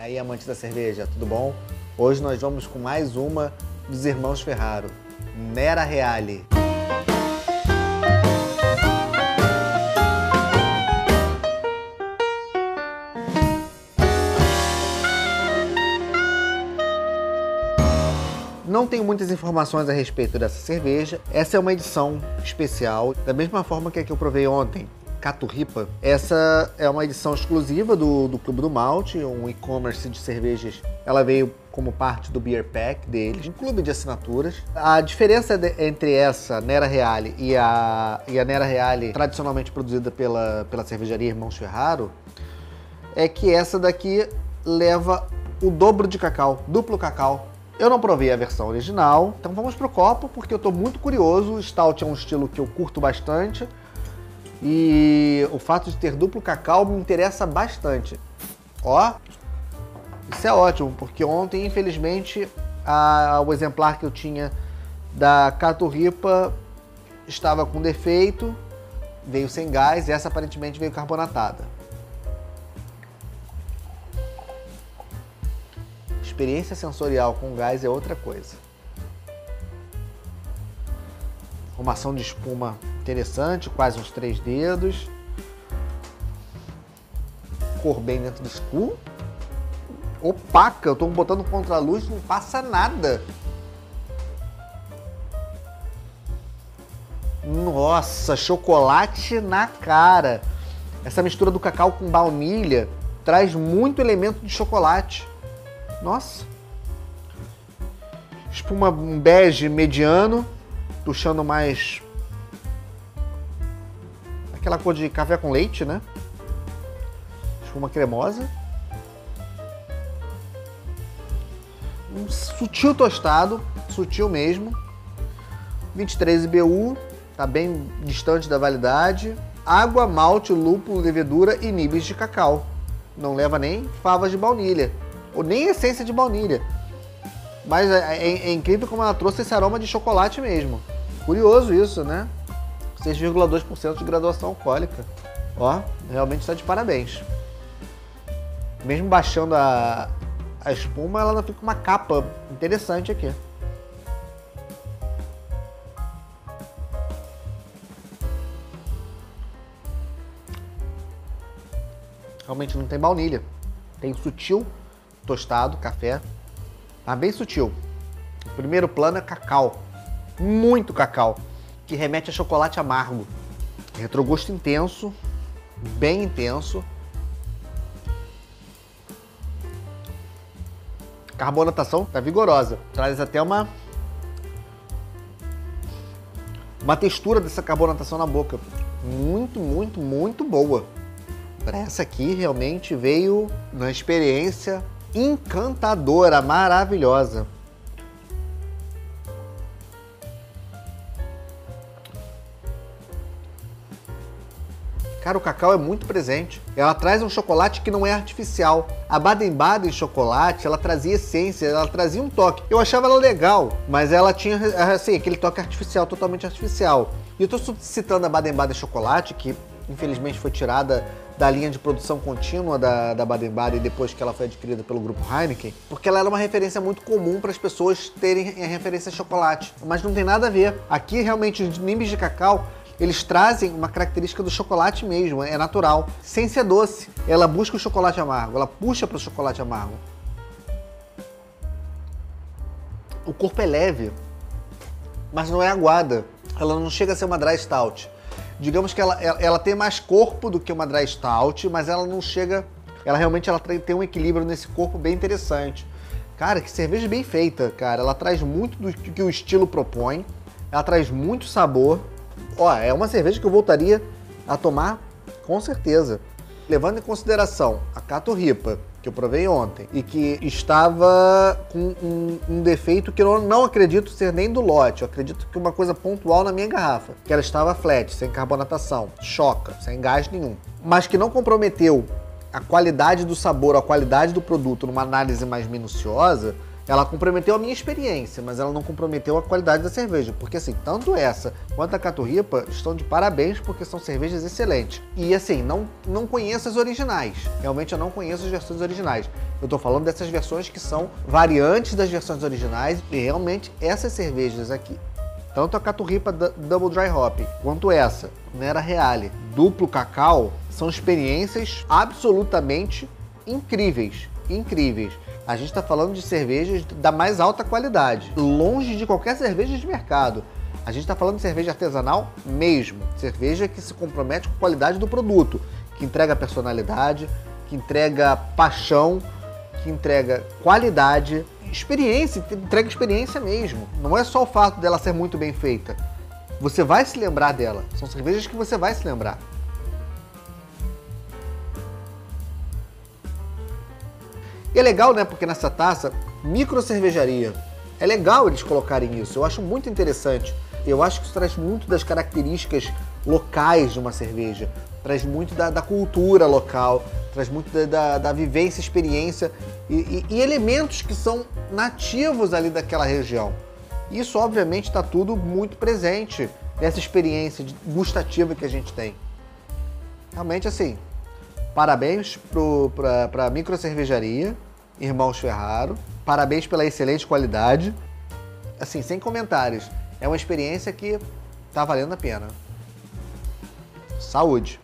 Aí, amantes da cerveja, tudo bom? Hoje nós vamos com mais uma dos irmãos Ferraro, Nera Reale. Não tenho muitas informações a respeito dessa cerveja. Essa é uma edição especial, da mesma forma que a que eu provei ontem, Caturripa. Essa é uma edição exclusiva do, do Clube do Malte, um e-commerce de cervejas. Ela veio como parte do Beer Pack deles, um clube de assinaturas. A diferença de, entre essa Nera Reale e a, e a Nera Reale, tradicionalmente produzida pela, pela cervejaria Irmãos Ferraro, é que essa daqui leva o dobro de cacau, duplo cacau. Eu não provei a versão original, então vamos pro copo porque eu tô muito curioso. Stout é um estilo que eu curto bastante e o fato de ter duplo cacau me interessa bastante. Ó, isso é ótimo, porque ontem, infelizmente, a, o exemplar que eu tinha da Caturripa estava com defeito, veio sem gás e essa aparentemente veio carbonatada. Experiência sensorial com gás é outra coisa. Formação de espuma interessante, quase uns três dedos. Cor bem dentro do escuro. Opaca, eu estou botando contra a luz, não passa nada. Nossa, chocolate na cara. Essa mistura do cacau com baunilha traz muito elemento de chocolate. Nossa. Espuma um bege mediano, puxando mais aquela cor de café com leite, né? Espuma cremosa. Um sutil tostado, sutil mesmo. 23 IBU, tá bem distante da validade. Água, malte, lúpulo, levedura e nibs de cacau. Não leva nem favas de baunilha, ou nem essência de baunilha. Mas é, é, é incrível como ela trouxe esse aroma de chocolate mesmo. Curioso isso, né? 6,2% de graduação alcoólica. Ó, realmente está de parabéns. Mesmo baixando a, a espuma, ela fica uma capa interessante aqui. Realmente não tem baunilha. Tem sutil tostado, café, mas bem sutil. O primeiro plano é cacau, muito cacau que remete a chocolate amargo. Retrogosto intenso, bem intenso. Carbonatação tá vigorosa. Traz até uma uma textura dessa carbonatação na boca. Muito, muito, muito boa. Essa aqui realmente veio uma experiência encantadora, maravilhosa. Cara, o cacau é muito presente. Ela traz um chocolate que não é artificial. A Baden-Baden chocolate, ela trazia essência, ela trazia um toque. Eu achava ela legal, mas ela tinha, assim, aquele toque artificial, totalmente artificial. E eu tô citando a Baden-Baden chocolate, que infelizmente foi tirada da linha de produção contínua da, da Baden-Baden depois que ela foi adquirida pelo grupo Heineken, porque ela era uma referência muito comum para as pessoas terem a referência a chocolate. Mas não tem nada a ver. Aqui, realmente, os nimbes de cacau eles trazem uma característica do chocolate mesmo, é natural, sem ser doce. Ela busca o chocolate amargo, ela puxa para o chocolate amargo. O corpo é leve, mas não é aguada. Ela não chega a ser uma dry stout. Digamos que ela, ela, ela tem mais corpo do que uma dry stout, mas ela não chega. Ela realmente ela tem um equilíbrio nesse corpo bem interessante. Cara, que cerveja bem feita, cara. Ela traz muito do que o estilo propõe. Ela traz muito sabor. Ó, é uma cerveja que eu voltaria a tomar com certeza. Levando em consideração a Cato Ripa, que eu provei ontem, e que estava com um, um, defeito que eu não acredito ser nem do lote, eu acredito que uma coisa pontual na minha garrafa, que ela estava flat, sem carbonatação, choca, sem gás nenhum, mas que não comprometeu a qualidade do sabor, a qualidade do produto numa análise mais minuciosa, ela comprometeu a minha experiência, mas ela não comprometeu a qualidade da cerveja. Porque assim, tanto essa quanto a Caturripa estão de parabéns porque são cervejas excelentes. E assim, não, não conheço as originais. Realmente eu não conheço as versões originais. Eu tô falando dessas versões que são variantes das versões originais e realmente essas cervejas aqui tanto a Caturripa Double Dry Hop quanto essa, Nera Reale, duplo cacau, são experiências absolutamente incríveis, incríveis. A gente está falando de cervejas da mais alta qualidade, longe de qualquer cerveja de mercado. A gente está falando de cerveja artesanal mesmo, cerveja que se compromete com a qualidade do produto, que entrega personalidade, que entrega paixão, que entrega qualidade, experiência, entrega experiência mesmo. Não é só o fato dela ser muito bem feita. Você vai se lembrar dela. São cervejas que você vai se lembrar. E é legal, né? Porque nessa taça, micro cervejaria. É legal eles colocarem isso. Eu acho muito interessante. Eu acho que isso traz muito das características locais de uma cerveja. Traz muito da, da cultura local, traz muito da, da, da vivência, experiência e, e, e, elementos que são nativos ali daquela região. Isso, obviamente, está tudo muito presente nessa experiência gustativa que a gente tem. Realmente, assim, Parabéns para a micro cervejaria, Irmãos Ferraro. Parabéns pela excelente qualidade. Assim, sem comentários. É uma experiência que tá valendo a pena. Saúde!